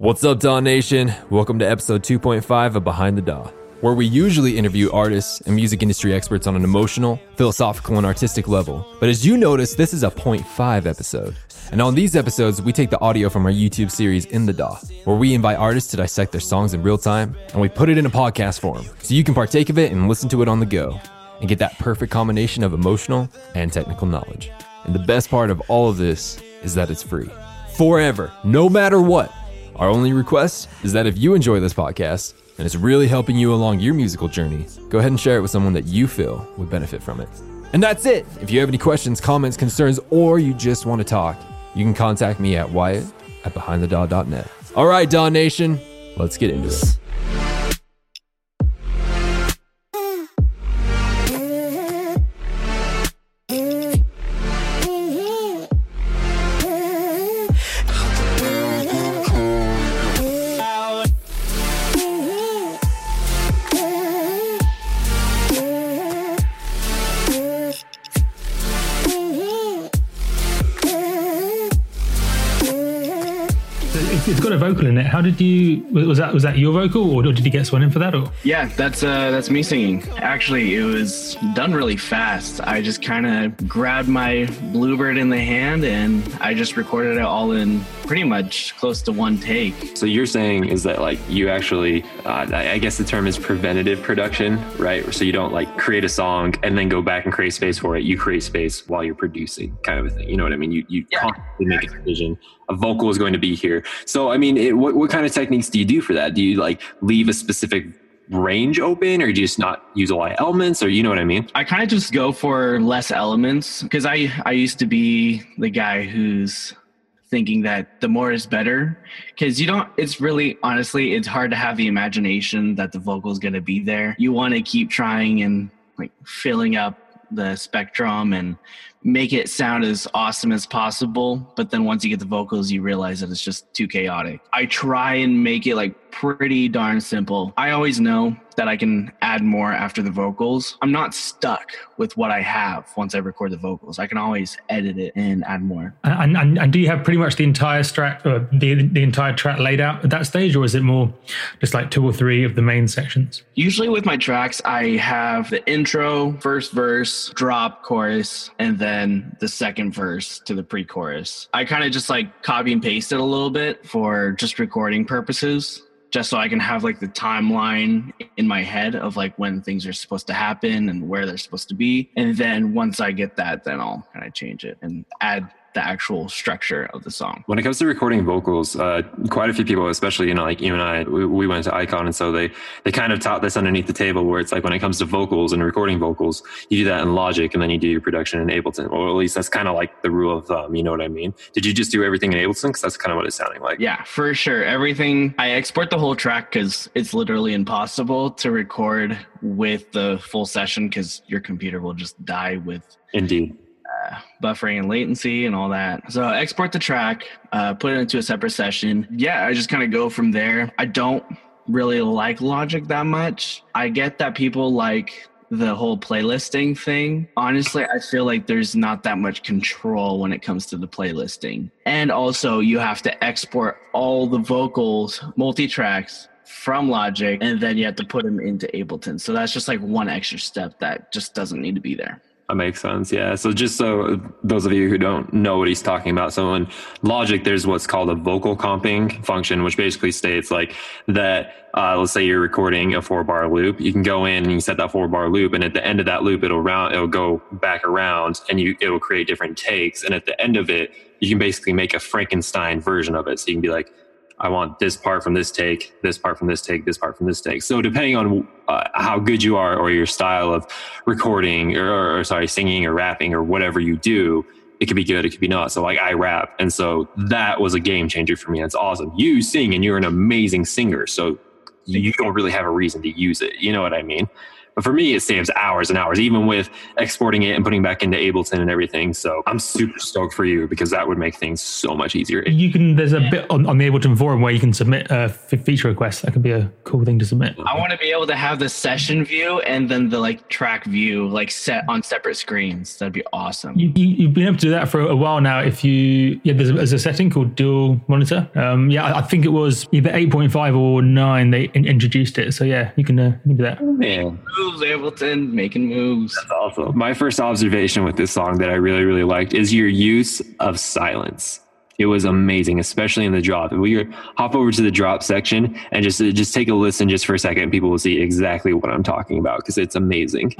What's up, Daw Nation? Welcome to episode 2.5 of Behind the Daw, where we usually interview artists and music industry experts on an emotional, philosophical, and artistic level. But as you notice, this is a 0.5 episode. And on these episodes, we take the audio from our YouTube series In the Daw, where we invite artists to dissect their songs in real time, and we put it in a podcast form so you can partake of it and listen to it on the go and get that perfect combination of emotional and technical knowledge. And the best part of all of this is that it's free. Forever, no matter what. Our only request is that if you enjoy this podcast and it's really helping you along your musical journey, go ahead and share it with someone that you feel would benefit from it. And that's it. If you have any questions, comments, concerns, or you just want to talk, you can contact me at Wyatt at behindthedaw.net. All right, Daw Nation, let's get into it. It's, got a vocal in it. How did you? Was that was that your vocal, or did you get someone in for that? Or Yeah, that's uh that's me singing. Actually, it was done really fast. I just kind of grabbed my bluebird in the hand and I just recorded it all in pretty much close to one take. So you're saying is that like you actually, uh, I guess the term is preventative production, right? So you don't like create a song and then go back and create space for it. You create space while you're producing, kind of a thing. You know what I mean? You you Yeah. constantly make a decision. A vocal is going to be here. So I mean, it, what what kind of techniques do you do for that? Do you like leave a specific range open, or do you just not use a lot of elements, or you know what I mean? I kind of just go for less elements because I I used to be the guy who's thinking that the more is better. Because you don't it's really honestly it's hard to have the imagination that the vocal is going to be there. You want to keep trying and like filling up the spectrum and make it sound as awesome as possible but then once you get the vocals you realize that it's just too chaotic. I try and make it like pretty darn simple. I always know that i can add more after the vocals. I'm not stuck with what i have once i record the vocals. I can always edit it and add more. And, and, and do you have pretty much the entire track, or uh, the the entire track laid out at that stage, or is it more just like two or three of the main sections? Usually with my tracks, I have the intro, first verse, drop, chorus, and then the second verse to the pre chorus. I kind of just like copy and paste it a little bit for just recording purposes, just so I can have like the timeline in my head of like when things are supposed to happen and where they're supposed to be. And then once I get that, then I'll kind of change it and add the actual structure of the song. When it comes to recording vocals, uh, quite a few people, especially you know, like you and I, we, we went to Icon, and so they they kind of taught this underneath the table, where it's like when it comes to vocals and recording vocals, you do that in Logic, and then you do your production in Ableton, or at least that's kind of like the rule of thumb. You know what I mean? Did you just do everything in Ableton? Because that's kind of what it's sounding like. Yeah, for sure. Everything I export the whole track because it's literally impossible to record with the full session because your computer will just die with Indeed. Buffering and latency and all that. So I export the track, uh, put it into a separate session. Yeah, I just kind of go from there. I don't really like Logic that much. I get that people like the whole playlisting thing. Honestly, I feel like there's not that much control when it comes to the playlisting. And also, you have to export all the vocals, multi tracks from Logic, and then you have to put them into Ableton. So that's just like one extra step that just doesn't need to be there. That makes sense. Yeah. So just so those of you who don't know what he's talking about, so in Logic, there's what's called a vocal comping function, which basically states like that. Uh, let's say you're recording a four bar loop. You can go in and you set that four bar loop, and at the end of that loop, it'll round, it'll go back around, and you it will create different takes. And at the end of it, you can basically make a Frankenstein version of it. So you can be like, I want this part from this take, this part from this take, this part from this take. So depending on uh, how good you are or your style of recording or, or, or sorry, singing or rapping or whatever you do, it could be good, it could be not. So like I rap, and so that was a game changer for me. It's awesome. You sing, and you're an amazing singer. So you don't really have a reason to use it. You know what I mean? But for me, it saves hours and hours, even with exporting it and putting back into Ableton and everything. So I'm super stoked for you because that would make things so much easier. You can. There's a bit on, on the Ableton forum where you can submit a f- feature request. That could be a cool thing to submit. I want to be able to have the session view and then the like track view like set on separate screens. That'd be awesome. You, you, have been able to do that for a while now. If you, yeah, there's a, there's a setting called dual monitor. Um, yeah, I, I think it was either 8.5 or 9 they in, introduced it. So yeah, you can, uh, you can do that. Man, Moves, Ableton, making moves. that's awesome. My first observation with this song that I really, really liked is your use of silence. It was amazing, especially in the drop. If we hop over to the drop section and just just take a listen just for a second, people will see exactly what I'm talking about because it's amazing.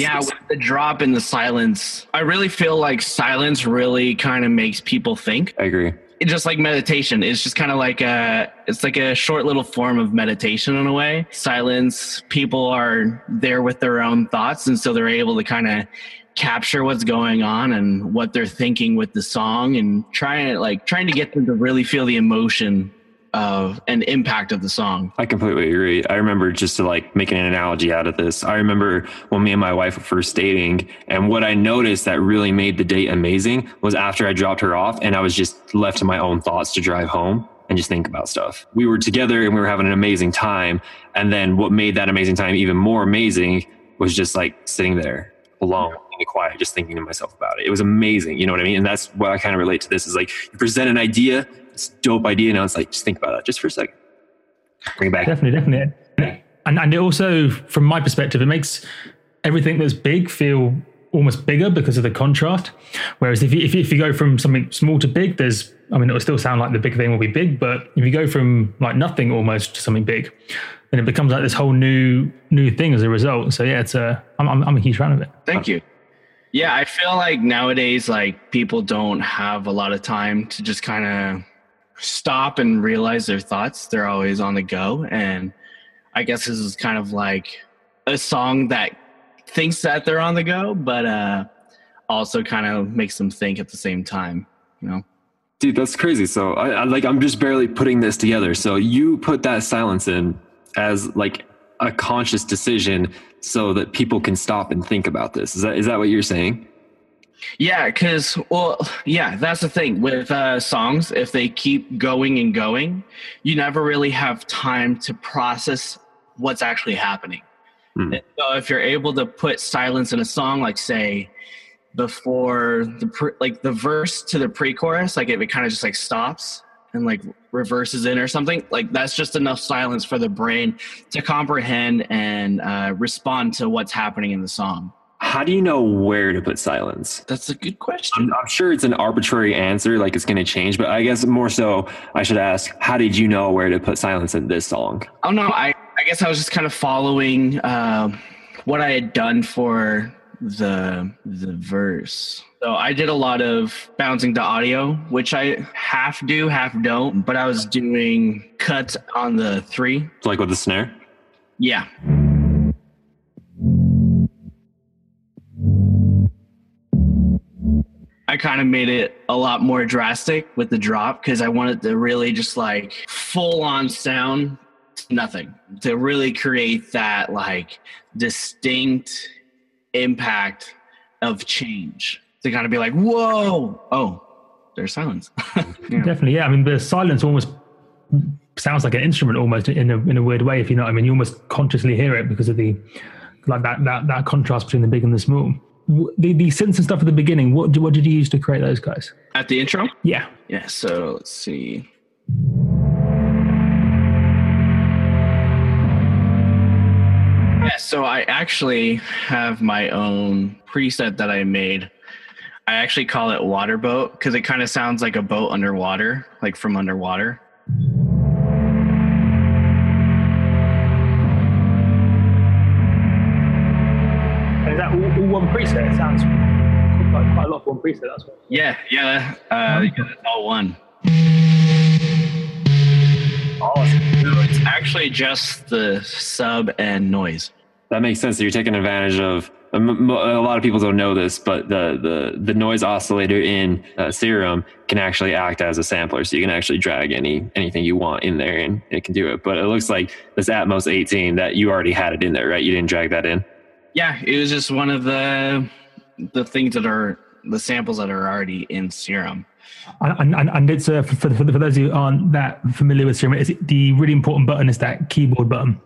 Yeah, with the drop in the silence, I really feel like silence really kind of makes people think. I agree. It's just like meditation. It's just kind of like a, it's like a short little form of meditation in a way. Silence, people are there with their own thoughts, and so they're able to kind of capture what's going on and what they're thinking with the song, and trying to like trying to get them to really feel the emotion of an impact of the song. I completely agree. I remember just to like make an analogy out of this. I remember when me and my wife were first dating, and what I noticed that really made the date amazing was after I dropped her off and I was just left to my own thoughts to drive home and just think about stuff. We were together and we were having an amazing time. And then what made that amazing time even more amazing was just like sitting there alone quiet, just thinking to myself about it. It was amazing. You know what I mean? And that's what I kind of relate to this is like you present an idea, dope idea. Now it's like, just think about it just for a second. Bring it back. Definitely, definitely. And and it also, from my perspective, it makes everything that's big feel almost bigger because of the contrast. Whereas if you, if you, if you go from something small to big, there's I mean, it'll still sound like the big thing will be big, but if you go from like nothing almost to something big, then it becomes like this whole new new thing as a result. So yeah, it's a I'm I'm, I'm a huge fan of it. Thank you. Yeah, I feel like nowadays, like people don't have a lot of time to just kind of stop and realize their thoughts. They're always on the go, and I guess this is kind of like a song that thinks that they're on the go, but uh, also kind of makes them think at the same time. You know. Dude, that's crazy. So I, I like I'm just barely putting this together. So you put that silence in as like a conscious decision so that people can stop and think about this. Is that is that what you're saying? Yeah, because well, yeah, that's the thing with uh, songs. If they keep going and going, you never really have time to process what's actually happening. Hmm. So if you're able to put silence in a song, like say before the pre- like the verse to the pre-chorus, like if it kind of just like stops and like reverses in or something, like that's just enough silence for the brain to comprehend and uh, respond to what's happening in the song. How do you know where to put silence? That's a good question. I'm, I'm sure it's an arbitrary answer, like it's going to change, but I guess more so, I should ask, how did you know where to put silence in this song? Oh no, I I guess I was just kind of following um what I had done for the the verse. So I did a lot of bouncing to audio, which I half do, half don't. But I was doing cuts on the three. Like with the snare? Yeah. Kind of made it a lot more drastic with the drop because I wanted to really just like full on sound nothing to really create that like distinct impact of change to kind of be like, whoa, oh, there's silence. Yeah. Definitely, yeah. I mean, the silence almost sounds like an instrument almost in a in a weird way. If you know, what I mean, you almost consciously hear it because of the like that that that contrast between the big and the small. The the synths and stuff at the beginning. What what did you use to create those guys? At the intro? Yeah, Yeah, so let's see. Yeah, so I actually have my own preset that I made. I actually call it water boat because it kind of sounds like a boat underwater, like from underwater. One preset. It sounds quite, quite a lot for one preset. That's what. Yeah, yeah. Uh, yeah, that's all one. No, it's actually just the sub and noise. That makes sense. So you're taking advantage of. um, m- m- A lot of people don't know this, but the the the noise oscillator in uh, Serum can actually act as a sampler, so you can actually drag any anything you want in there, and it can do it. But it looks like this Atmos 18 that you already had it in there, right? You didn't drag that in. Yeah, it was just one of the the things that are the samples that are already in Serum. And, and, and it's uh, for, for, for those who aren't that familiar with Serum, it's the really important button is that keyboard button,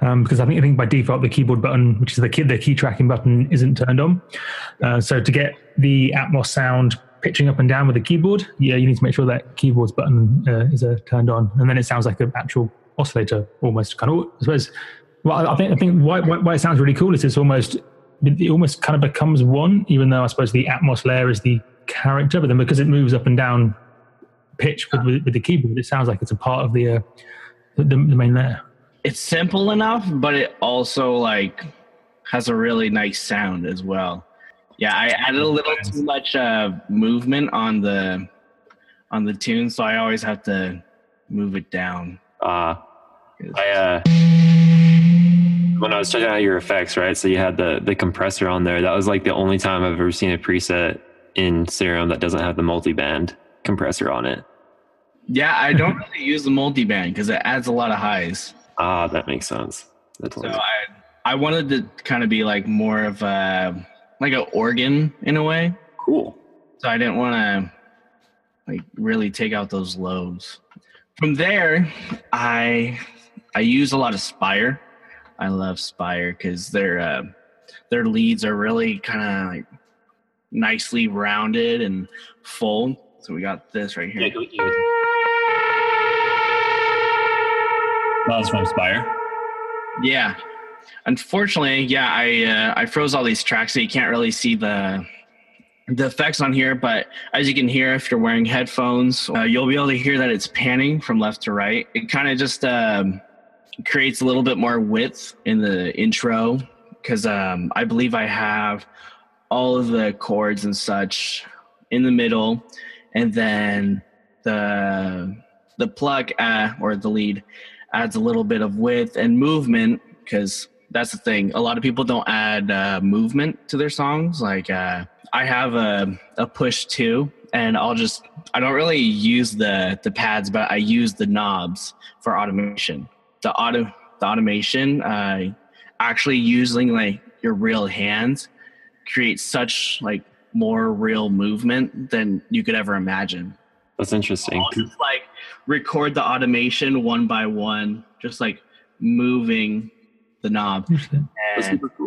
um, because I think I think by default the keyboard button, which is the key, the key tracking button, isn't turned on. Uh, so to get the Atmos sound pitching up and down with the keyboard, yeah, you need to make sure that keyboard's button uh, is uh, turned on, and then it sounds like an actual oscillator almost. Kind of, I suppose. Well, I- I think I think why, why, why it sounds really cool is it's almost it almost kind of becomes one, even though I suppose the Atmos layer is the character, but then because it moves up and down pitch with, with, with the keyboard, it sounds like it's a part of the uh, the, the main layer. It's simple enough, but it also like has a really nice sound as well. Yeah, I added a little too much uh, movement on the on the tune, so I always have to move it down. Uh, I uh, when I was checking out your effects, right? So you had the the compressor on there. That was like the only time I've ever seen a preset in Serum that doesn't have the multi-band compressor on it. Yeah, I don't really use the multi-band because it adds a lot of highs. Ah, that makes sense. That's So I I wanted to kind of be like more of a like an organ in a way. cool. So I didn't want to like really take out those lows. From there, I I use a lot of Spire. I love Spire because their uh, their leads are really kind of like nicely rounded and full. So we got this right here. That was from Spire. Yeah. Unfortunately, yeah, I uh, I froze all these tracks, so you can't really see the the effects on here. But as you can hear, if you're wearing headphones, uh, you'll be able to hear that it's panning from left to right. It kind of just um, creates a little bit more width in the intro because um, I believe I have all of the chords and such in the middle, and then the the plug uh, or the lead adds a little bit of width and movement because that's the thing. A lot of people don't add uh, movement to their songs. Like uh, I have a, a push two, and I'll just I don't really use the the pads, but I use the knobs for automation. The auto the automation, uh, actually using like your real hands creates such like more real movement than you could ever imagine. That's interesting. Just like record the automation one by one, just like moving the knob. That's super cool.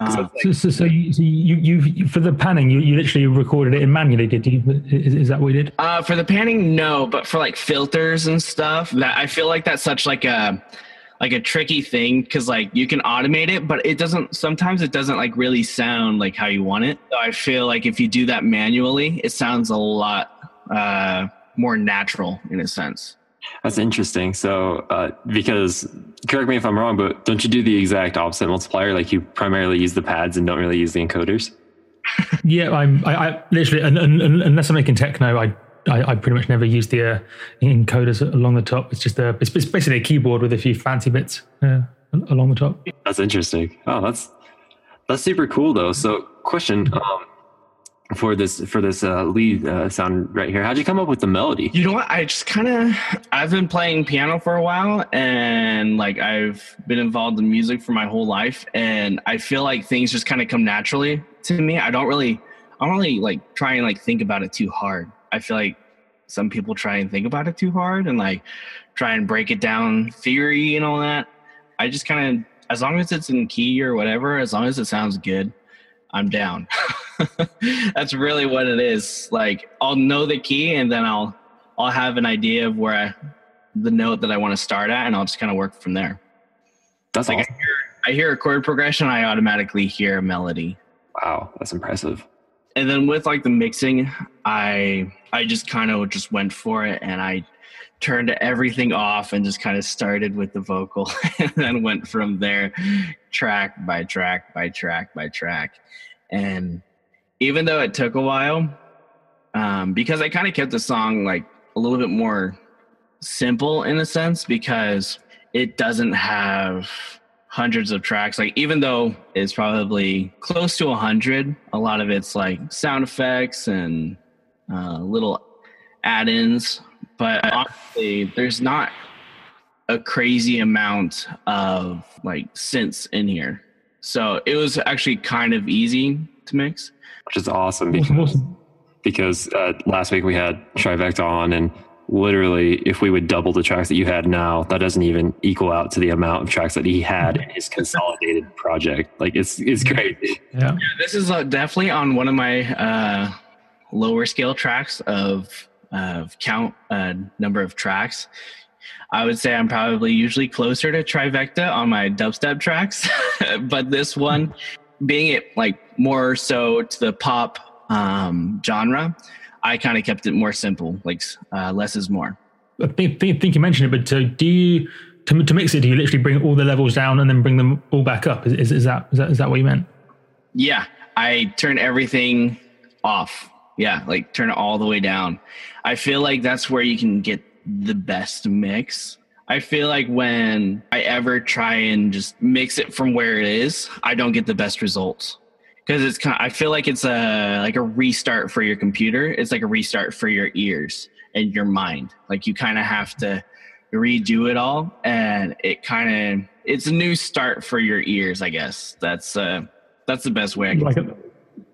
Uh, So, so, so, you, so you, you, you, for the panning, you, you literally recorded it in manually, did you? Is, is that what you did? uh, for the panning, no, but for like filters and stuff, that I feel like that's such like a like a tricky thing because like you can automate it, but it doesn't. Sometimes it doesn't like really sound like how you want it. So I feel like if you do that manually, it sounds a lot uh, more natural in a sense. That's interesting. So, uh, because correct me if I'm wrong, but don't you do the exact opposite multiplier? Like you primarily use the pads and don't really use the encoders. Yeah, I'm. I, I literally, un, un, un- unless I'm making techno, I, I, I pretty much never use the uh, encoders along the top. It's just a, it's, it's basically a keyboard with a few fancy bits uh, along the top. That's interesting. Oh, that's that's super cool though. So, question um, for this for this uh, lead uh, sound right here. How'd you come up with the melody? You know what? I just kind of I've been playing piano for a while and like I've been involved in music for my whole life and I feel like things just kind of come naturally to me. I don't really I don't really like try and like think about it too hard. I feel like some people try and think about it too hard and like try and break it down theory and all that. I just kind of as long as it's in key or whatever, as long as it sounds good, I'm down. That's really what it is. Like I'll know the key and then I'll I'll have an idea of where I, the note that I want to start at and I'll just kind of work from there. That's Like awesome. I hear I hear a chord progression, I automatically hear a melody. Wow, that's impressive. And then with like the mixing, I I just kind of just went for it and I turned everything off and just kind of started with the vocal and then went from there track by track by track by track. And even though it took a while, um, because I kind of kept the song like a little bit more simple in a sense because it doesn't have hundreds of tracks. Like even though it's probably close to a hundred a lot of it's like sound effects and uh, little add-ins but honestly there's not a crazy amount of like synths in here. So it was actually kind of easy to mix which is awesome Awesome, because, awesome. because uh, last week we had Trivecta on, and literally, if we would double the tracks that you had now, that doesn't even equal out to the amount of tracks that he had in his consolidated project. Like it's it's crazy. Yeah. This is uh, definitely on one of my uh, lower scale tracks of of count uh, number of tracks. I would say I'm probably usually closer to trivecta on my dubstep tracks, but this one, being it like more so to the pop um, genre, I kind of kept it more simple, like uh, less is more. I think, think, think you mentioned it, but so do you to, to mix it? Do you literally bring all the levels down and then bring them all back up? Is, is, is that is that is that what you meant? Yeah, I turn everything off. Yeah, like turn it all the way down. I feel like that's where you can get the best mix. I feel like when I ever try and just mix it from where it is, I don't get the best results because it's kind. Of, I feel like it's a like a restart for your computer. It's like a restart for your ears and your mind. Like you kind of have to redo it all, and it kind of it's a new start for your ears. I guess that's uh that's the best way I can Like a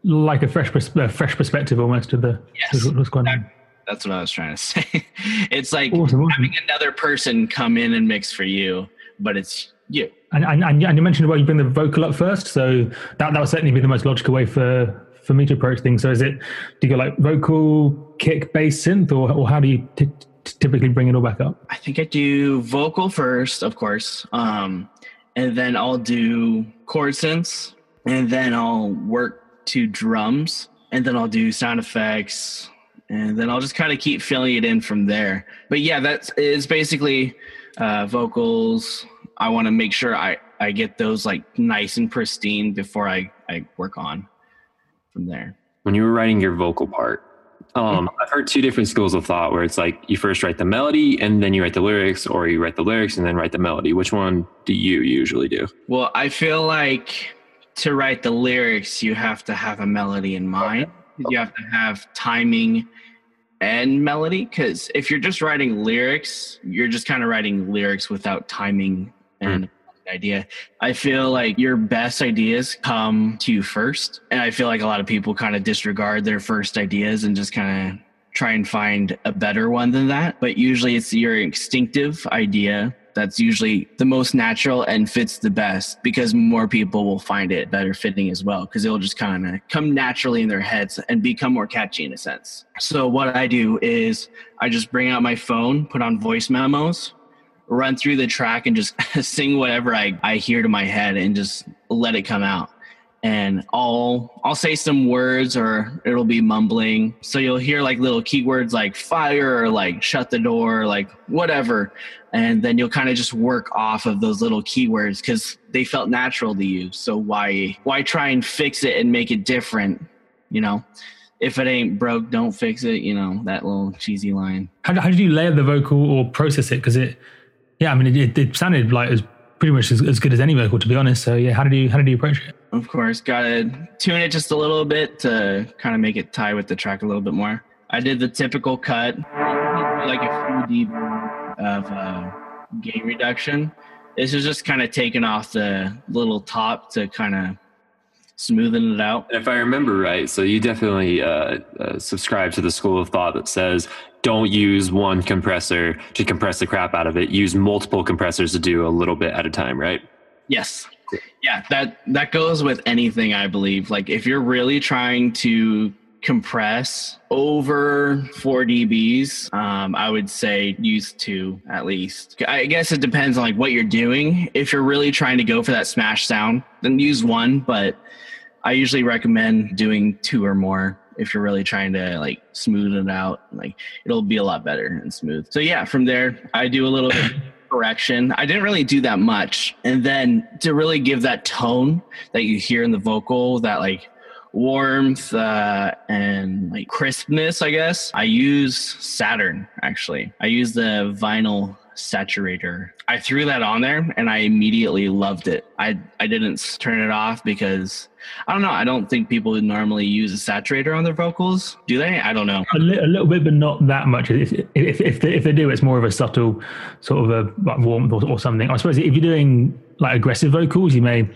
like a fresh pers- a fresh perspective almost to the Yes. what's going on. That's what I was trying to say. it's like Awesome, awesome. having another person come in and mix for you, but it's you. And, and, and and you mentioned about you bring the vocal up first, so that that would certainly be the most logical way for for me to approach things. So is it do you go like vocal, kick, bass, synth, or or how do you t- t- typically bring it all back up? I think I do vocal first, of course, um, and then I'll do chord synths, and then I'll work to drums, and then I'll do sound effects, and then I'll just kind of keep filling it in from there. But yeah, that's it's basically uh, vocals. I want to make sure I I get those like nice and pristine before I I work on from there. when you were writing your vocal part um, i've heard two different schools of thought where it's like you first write the melody and then you write the lyrics or you write the lyrics and then write the melody which one do you usually do Well, I feel like to write the lyrics, you have to have a melody in mind. You have to have timing and melody. Because if you're just writing lyrics, you're just kind of writing lyrics without timing and hmm. idea. I feel like your best ideas come to you first. And I feel like a lot of people kind of disregard their first ideas and just kind of try and find a better one than that. But usually it's your instinctive idea that's usually the most natural and fits the best because more people will find it better fitting as well because it'll just kind of come naturally in their heads and become more catchy in a sense. So what I do is I just bring out my phone, put on voice memos, run through the track and just sing whatever I, I hear to my head and just let it come out and I'll I'll say some words or it'll be mumbling. So you'll hear like little keywords like fire or like shut the door, like whatever. And then you'll kind of just work off of those little keywords because they felt natural to you. So why why try and fix it and make it different? You know, if it ain't broke, don't fix it. You know that little cheesy line. How, how did you layer the vocal or process it? Because it, yeah, I mean, it, it, it sounded like it was pretty much as, as good as any vocal, to be honest. So yeah, how did you how did you approach it? Of course, gotta tune it just a little bit to kind of make it tie with the track a little bit more. I did the typical cut, like a few dB of uh, gain reduction. This is just kind of taking off the little top to kind of smoothing it out. If I remember right, so you definitely uh, uh, subscribe to the school of thought that says don't use one compressor to compress the crap out of it. Use multiple compressors to do a little bit at a time, right? Yes. Yeah, that that goes with anything I believe. Like if you're really trying to compress over 4 dBs, um, I would say use two at least. I guess it depends on like what you're doing. If you're really trying to go for that smash sound, then use one, but I usually recommend doing two or more if you're really trying to like smooth it out. Like it'll be a lot better and smooth. So yeah, from there I do a little bit correction. I didn't really do that much, and then to really give that tone that you hear in the vocal, that like warmth uh, and like crispness, I guess. I use Saturn actually. I use the vinyl saturator. I threw that on there and I immediately loved it. I I didn't turn it off because I don't know. I don't think people would normally use a saturator on their vocals. Do they? I don't know. A, li- a little bit, but not that much. If, if, if, they, if they do, it's more of a subtle sort of a like warmth or, or something. I suppose if you're doing like aggressive vocals, you may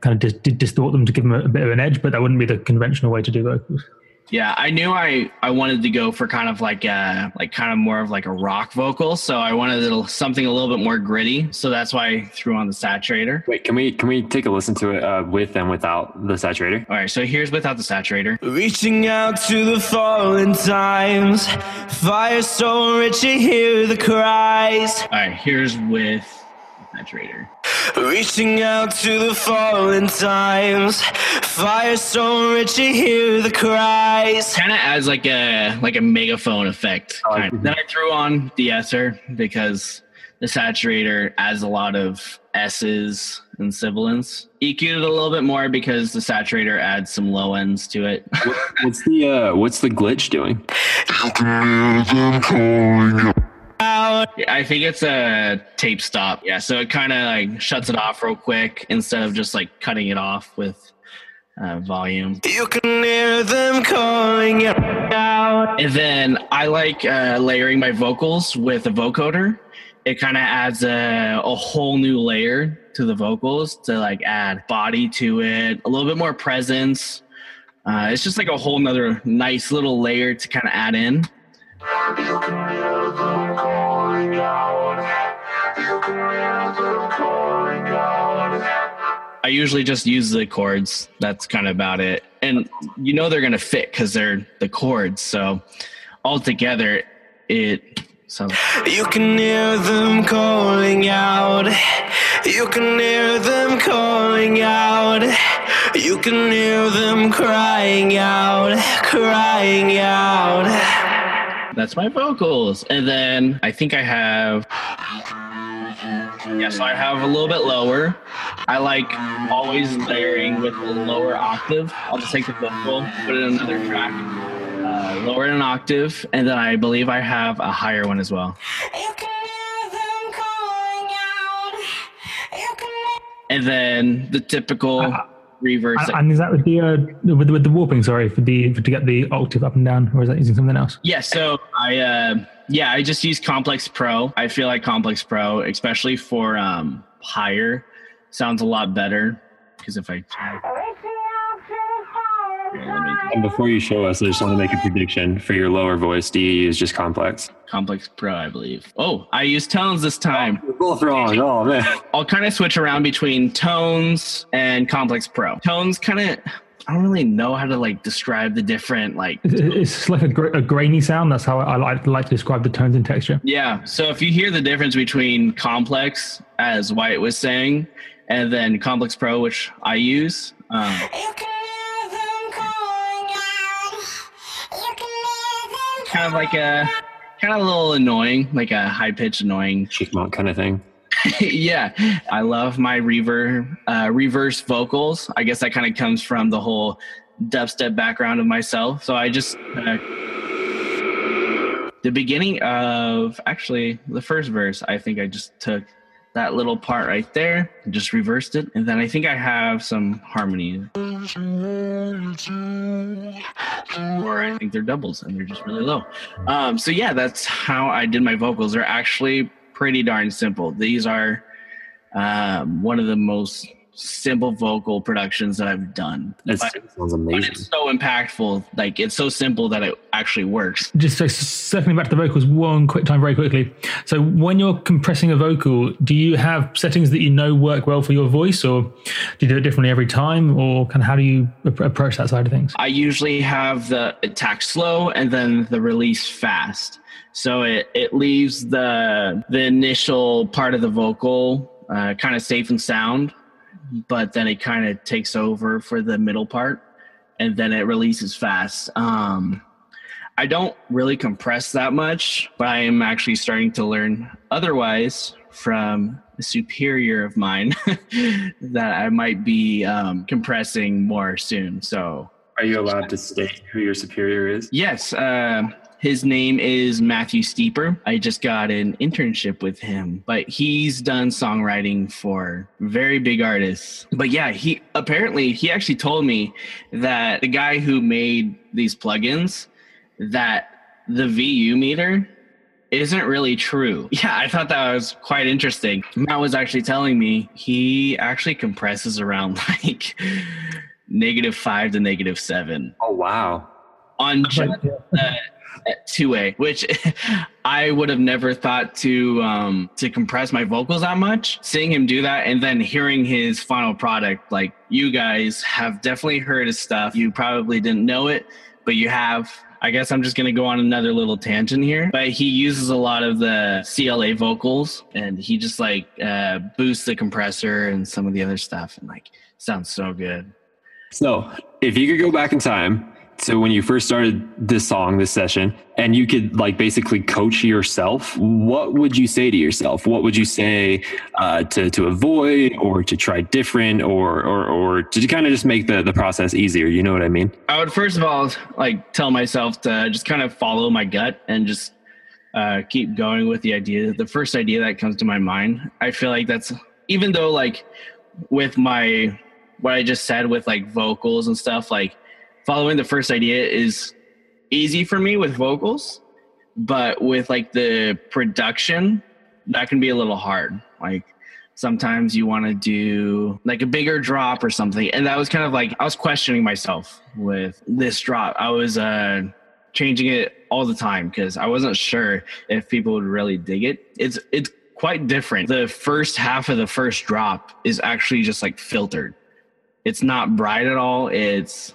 kind of dis- dis- distort them to give them a bit of an edge, but that wouldn't be the conventional way to do vocals. Yeah, I knew I I wanted to go for kind of like a like kind of more of like a rock vocal, so I wanted a little, something a little bit more gritty. So that's why I threw on the saturator. Wait, can we can we take a listen to it uh, with and without the saturator? All right, so here's without the saturator. Reaching out to the fallen times. Fire so rich you hear the cries. All right, here's with the. Reaching out to the fallen times. Fire so rich you hear the cries. Kind of adds like a like a megaphone effect. Oh, Kind of. Then I threw on de-esser because the saturator adds a lot of S's and sibilants. EQ'd it a little bit more because the saturator adds some low ends to it. What's the uh, what's the glitch doing? I think it's a tape stop. Yeah, so it kind of like shuts it off real quick instead of just like cutting it off with uh, volume. You can hear them calling out. And then I like uh, layering my vocals with a vocoder. It kind of adds a, a whole new layer to the vocals to like add body to it, a little bit more presence. Uh, it's just like a whole nother nice little layer to kind of add in. I usually just use the chords. That's kind of about it. And you know they're gonna fit because they're the chords. So altogether, it sounds. You can hear them calling out. You can hear them calling out. You can hear them crying out, crying out. That's my vocals. And then I think I have. Yeah, so I have a little bit lower. I like always layering with a lower octave. I'll just take the vocal, put it in another track, uh, lower it an octave, and then I believe I have a higher one as well. You can hear them calling out. You can And then the typical Uh, reverse. And, and is that with the uh, with, with the warping? Sorry, for the for, to get the octave up and down, or is that using something else? Yeah, so I uh yeah, I just use Complex Pro. I feel like Complex Pro, especially for um higher, sounds a lot better because if I And before you show us, I just want to make a prediction for your lower voice. Do you use just complex? Complex Pro, I believe. Oh, I use tones this time. We're both wrong. Oh man. I'll kind of switch around between tones and Complex Pro. Tones kind of I don't really know how to like describe the different like It's, it's like a, gra- a grainy sound. That's how I like, like to describe the tones and texture. Yeah. So if you hear the difference between complex, as Wyatt was saying, and then complex pro, which I use, um, kind of like a kind of a little annoying, like a high pitched annoying. Cheekmont kind of thing. yeah, I love my reverb, uh, reverse vocals. I guess that kind of comes from the whole dubstep background of myself. So I just uh, the beginning of actually the first verse. I think I just took that little part right there, just reversed it, and then I think I have some harmony. Or I think they're doubles and they're just really low. Um, so yeah, that's how I did my vocals. They're actually pretty darn simple. These are um, one of the most simple vocal productions that I've done. That sounds amazing. it's so impactful. Like it's so simple that it actually works. Just so circling back to the vocals, one quick time, very quickly. So, when you're compressing a vocal, do you have settings that you know work well for your voice, or do you do it differently every time, or kind of how do you approach that side of things? I usually have the attack slow and then the release fast. So it, it leaves the the initial part of the vocal uh, kind of safe and sound, but then it kind of takes over for the middle part. and then it releases fast. Um, I don't really compress that much, but I am actually starting to learn otherwise from a superior of mine that I might be um, compressing more soon. So, Are you allowed to state who your superior is? yes, uh, his name is Matthew Steeper. I just got an internship with him, but he's done songwriting for very big artists. But yeah, he apparently he actually told me that the guy who made these plugins that the VU meter isn't really true. Yeah, I thought that was quite interesting. Matt was actually telling me he actually compresses around like negative five to negative seven Oh wow. on just uh, two A, which I would have never thought to um, to compress my vocals that much. Seeing him do that and then hearing his final product, like you guys have definitely heard his stuff. You probably didn't know it, but you have. I guess I'm just gonna go on another little tangent here. But he uses a lot of the CLA vocals, and he just like uh, boosts the compressor and some of the other stuff, and like sounds so good. So, if you could go back in time to when you first started this song, this session, and you could like basically coach yourself, what would you say to yourself? What would you say uh, to to avoid or to try different or or or to kind of just make the the process easier? You know what I mean? I would first of all like tell myself to just kind of follow my gut and just uh, keep going with the idea. The first idea that comes to my mind, I feel like that's even though like with my what I just said with like vocals and stuff, like following the first idea is easy for me with vocals, but with like the production, that can be a little hard. Like sometimes you want to do like a bigger drop or something and that was kind of like i was questioning myself with this drop. I was uh changing it all the time because i wasn't sure if people would really dig it. It's it's quite different. The first half of the first drop is actually just like filtered. It's not bright at all. It's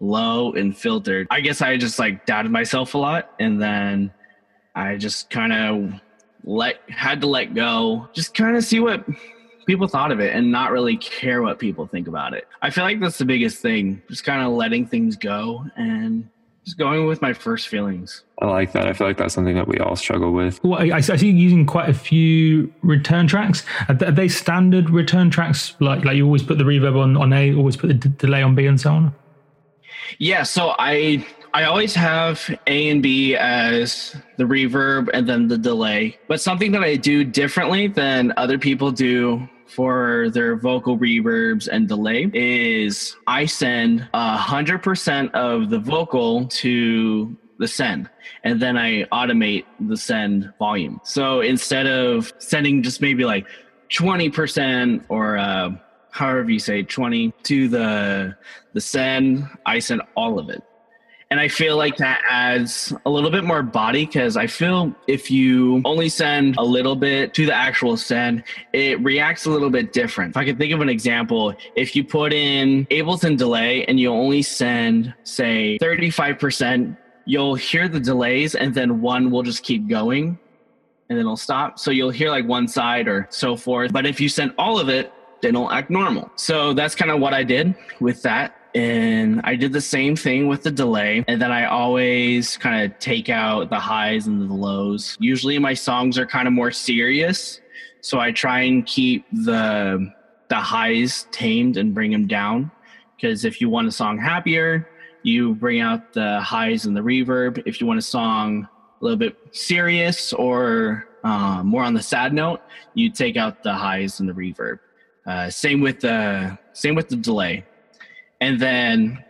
low and filtered i guess i just like doubted myself a lot and then i just kind of let had to let go just kind of see what people thought of it and not really care what people think about it i feel like that's the biggest thing just kind of letting things go and just going with my first feelings I like that. I feel like that's something that we all struggle with. Well, I, I see you using quite a few return tracks. Are, th- are they standard return tracks? Like like you always put the reverb on, on A, always put the d- delay on B, and so on. Yeah so i i always have a and b as the reverb and then the delay but something that i do differently than other people do for their vocal reverbs and delay is i send a hundred percent of the vocal to the send and then i automate the send volume. So instead of sending just maybe like 20% or uh, however you say 20 to the the send i send all of it and i feel like that adds a little bit more body because i feel if you only send a little bit to the actual send it reacts a little bit different if i could think of an example if you put in ableton delay and you only send say 35% you'll hear the delays and then one will just keep going and then it'll stop. So you'll hear like one side or so forth. But if you send all of it, then don't act normal. So that's kind of what I did with that. And I did the same thing with the delay. And then I always kind of take out the highs and the lows. Usually my songs are kind of more serious. So I try and keep the the highs tamed and bring them down. Because if you want a song happier, you bring out the highs and the reverb. If you want a song a little bit serious or uh, more on the sad note, you take out the highs and the reverb. Uh, same with the same with the delay. And then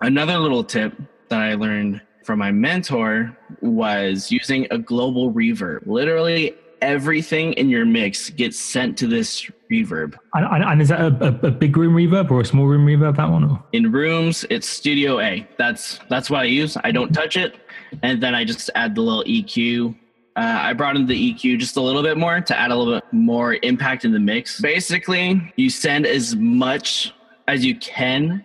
another little tip that I learned from my mentor was using a global reverb. Literally everything in your mix gets sent to this reverb. And, and, is that a, a, a big room reverb or a small room reverb? That one? Or? In rooms, it's Studio A. That's that's what I use. I don't touch it, and then I just add the little EQ. Uh, I brought in the EQ just a little bit more to add a little bit more impact in the mix. Basically, you send as much as you can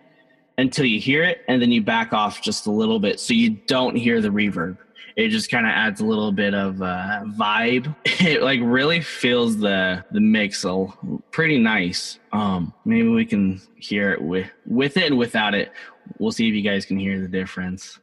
until you hear it, and then you back off just a little bit so you don't hear the reverb. it just kind of adds a little bit of uh, vibe. It like really feels the the mix a- pretty nice. Um, maybe we can hear it with with it and without it. We'll see if you guys can hear the difference.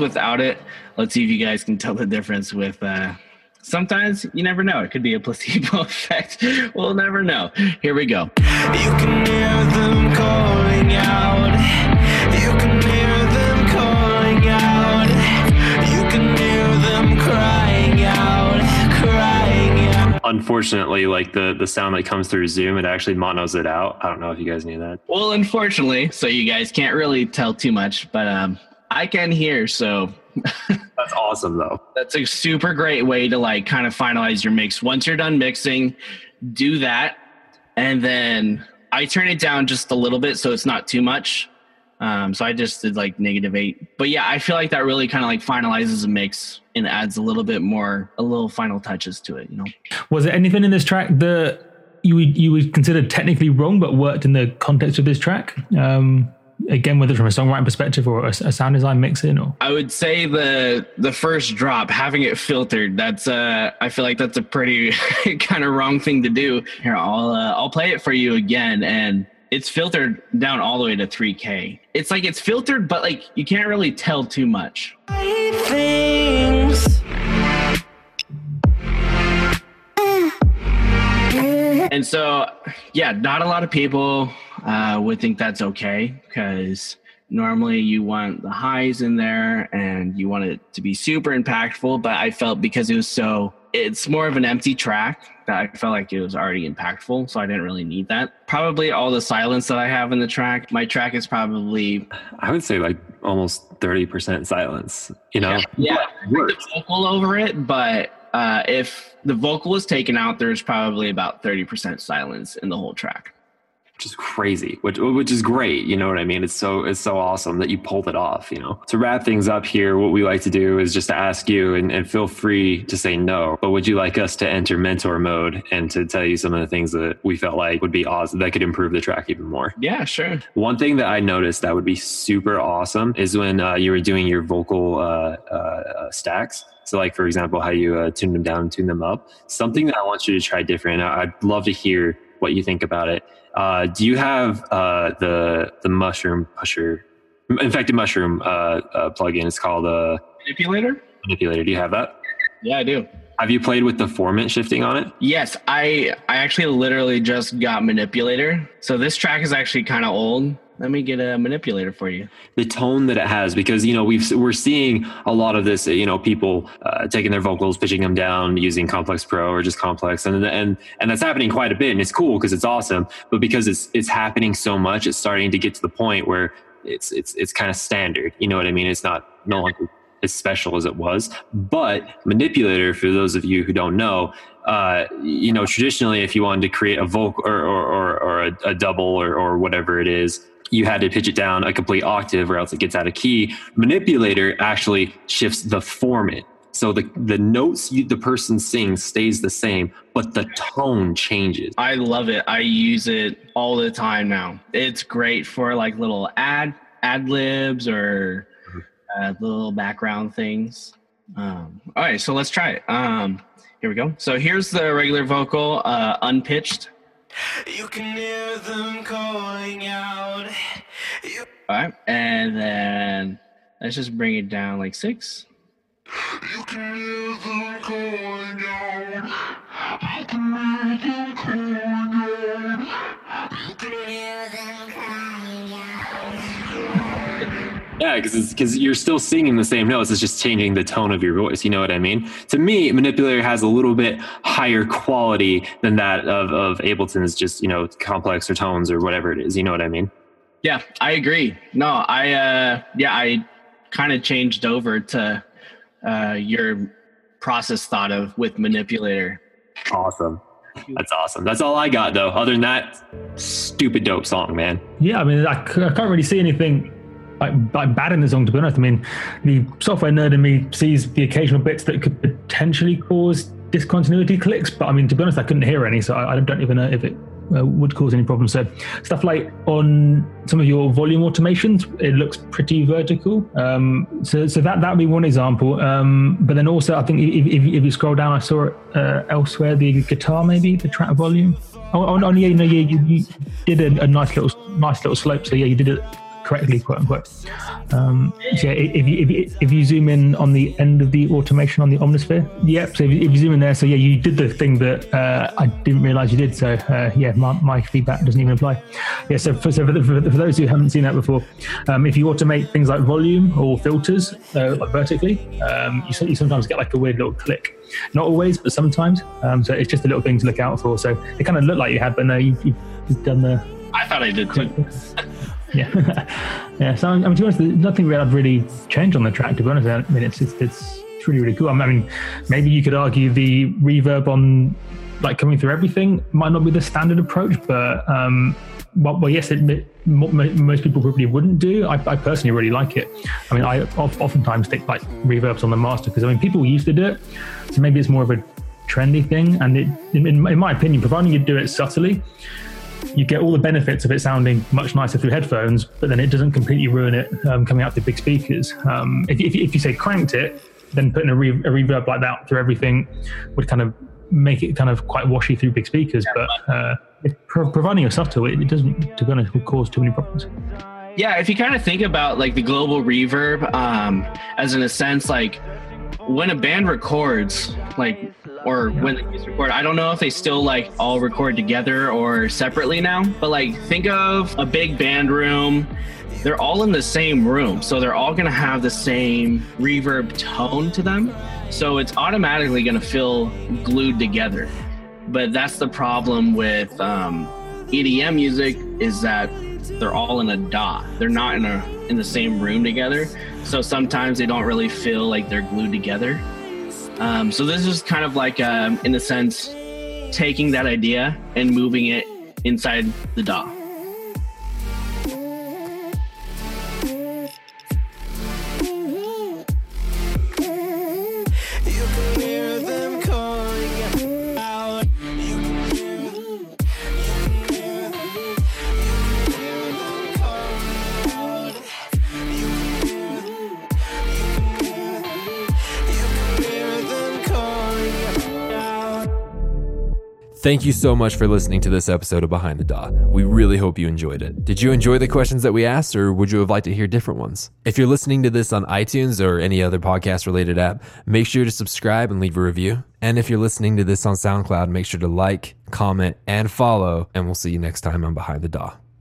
Right, so that was without it. Let's see if you guys can tell the difference with. Uh, sometimes you never know; it could be a placebo effect. We'll never know. Here we go. You can hear them calling out. You can hear them calling out. You can hear them crying out, crying out. Unfortunately, like the the sound that comes through Zoom, it actually monos it out. I don't know if you guys knew that. Well, unfortunately, so you guys can't really tell too much, but um, I can hear. So That's awesome though. that's a super great way to like kind of finalize your mix. Once you're done mixing, do that, and then I turn it down just a little bit so it's not too much. Um, so I just did like negative eight, but yeah, I feel like that really kind of like finalizes a mix and adds a little bit more, a little final touches to it. You know. Was there anything in this track that you would you would consider technically wrong, but worked in the context of this track? Um, again, whether from a songwriting perspective or a, a sound design mixing, or I would say the the first drop, having it filtered, that's uh I feel like that's a pretty kind of wrong thing to do. Here, I'll uh, I'll play it for you again and it's filtered down all the way to 3k. It's like it's filtered but like you can't really tell too much. And so, yeah, not a lot of people uh, would think that's okay because normally you want the highs in there and you want it to be super impactful. But I felt because it was so, it's more of an empty track that I felt like it was already impactful. So I didn't really need that. Probably all the silence that I have in the track, my track is probably, I would say like almost thirty percent silence. You know, yeah, the vocal over it. But uh, if the vocal is taken out, there's probably about 30% silence in the whole track. which is crazy, which which is great. You know what I mean? It's so it's so awesome that you pulled it off. You know. To wrap things up here, what we like to do is just to ask you, and, and feel free to say no. But would you like us to enter mentor mode and to tell you some of the things that we felt like would be awesome that could improve the track even more? Yeah, sure. One thing that I noticed that would be super awesome is when uh, you were doing your vocal uh, uh, uh, stacks. So, like for example, how you uh, tune them down and tune them up. Something that I want you to try different. I'd love to hear what you think about it. Uh, do you have uh, the the mushroom pusher, infected mushroom uh, uh, plugin? It's called a Manipulator? manipulator. Do you have that? Yeah, I do. Have you played with the formant shifting on it? Yes, I I actually literally just got manipulator. So this track is actually kind of old. Let me get a manipulator for you. the tone that it has because you know we've we're seeing a lot of this you know people uh, taking their vocals pitching them down using complex pro or just complex and and and that's happening quite a bit and it's cool because it's awesome but because it's it's happening so much it's starting to get to the point where it's it's it's kind of standard you know what i mean it's not no longer as special as it was but manipulator for those of you who don't know uh, you know traditionally if you wanted to create a vocal or or, or, or a, a double or, or whatever it is you had to pitch it down a complete octave or else it gets out of key. Manipulator actually shifts the formant. So the, the notes you, the person sings stays the same, but the tone changes. I love it. I use it all the time now. It's great for like little ad ad libs or uh, little background things. Um, all right, so let's try it. Um, here we go. So here's the regular vocal, uh, unpitched. You can hear them calling out. You All right, and then let's just bring it down like six. You can hear them calling out. You can hear them calling out. You can hear them crying out. Yeah, because because you're still singing the same notes. It's just changing the tone of your voice. You know what I mean? To me, Manipulator has a little bit higher quality than that of of Ableton's just you know complex or tones or whatever it is. You know what I mean? Yeah, I agree. No, I uh yeah, I kind of changed over to uh your process thought of with manipulator. Awesome. That's awesome. That's all I got though. Other than that, stupid dope song, man. yeah, I mean, I, c- I can't really see anything like, like bad in the song. To be honest, I mean, the software nerd in me sees the occasional bits that could potentially cause discontinuity clicks, but I mean, to be honest, I couldn't hear any, so I, I don't even know if it uh, would cause any problems. So stuff like on some of your volume automations, it looks pretty vertical. Um, so, so that that would be one example. Um, but then also, I think if, if, if you scroll down, I saw it uh, elsewhere. The guitar, maybe the track volume. Oh, oh, oh yeah, know, yeah, you, you did a, a nice little nice little slope. So yeah, you did it correctly, quote unquote. Um, so yeah, if you, if, you, if you zoom in on the end of the automation on the Omnisphere, yep. So if you, if you zoom in there, so yeah, you did the thing that uh, I didn't realize you did. So uh, yeah, my, my feedback doesn't even apply. Yeah. So for, so for, the, for, for those who haven't seen that before, um, if you automate things like volume or filters uh, like vertically, um, you, you sometimes get like a weird little click. Not always, but sometimes. Um, so it's just a little thing to look out for. So it kind of looked like you had, but no, you, you've done the I thought I did too. yeah, yeah. So I mean, to be honest, nothing really I've really changed on the track. To be honest, I mean, it's it's, it's, really really cool. I mean, maybe you could argue the reverb on like coming through everything might not be the standard approach, but um, well, well yes, it, mo- most people probably wouldn't do. I, I personally really like it. I mean, I of, oftentimes stick like reverbs on the master because I mean, people used to do it, so maybe it's more of a trendy thing. And it, in, in my opinion, providing you do it subtly, you get all the benefits of it sounding much nicer through headphones, but then it doesn't completely ruin it um, coming out through big speakers. Um, if, if, if, you say cranked it, then putting a, re- a, reverb like that through everything would kind of make it kind of quite washy through big speakers. But uh, if, providing you're subtle, it, it doesn't, to be honest, cause too many problems. Yeah, if you kind of think about like the global reverb um, as in a sense, like when a band records, like or when they used to record. I don't know if they still like all record together or separately now, but like think of a big band room. They're all in the same room, so they're all gonna have the same reverb tone to them. So it's automatically gonna feel glued together. But that's the problem with um, EDM music is that they're all in a DAW. They're not in a in the same room together. So sometimes they don't really feel like they're glued together. Um, so this is kind of like, um, in a sense, taking that idea and moving it inside the DAW. Thank you so much for listening to this episode of Behind the DAW. We really hope you enjoyed it. Did you enjoy the questions that we asked, or would you have liked to hear different ones? If you're listening to this on iTunes or any other podcast related app, make sure to subscribe and leave a review. And if you're listening to this on SoundCloud, make sure to like, comment, and follow, and we'll see you next time on Behind the DAW.